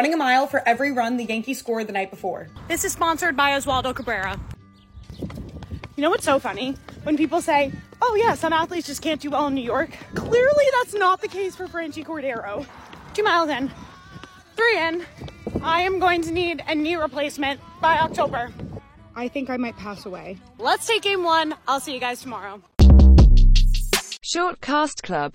running a mile for every run the Yankees scored the night before. This is sponsored by Oswaldo Cabrera. You know what's so funny? When people say, oh yeah, some athletes just can't do well in New York. Clearly that's not the case for Franchy Cordero. Two miles in, three in. I am going to need a knee replacement by October. I think I might pass away. Let's take game one. I'll see you guys tomorrow. Short Cast Club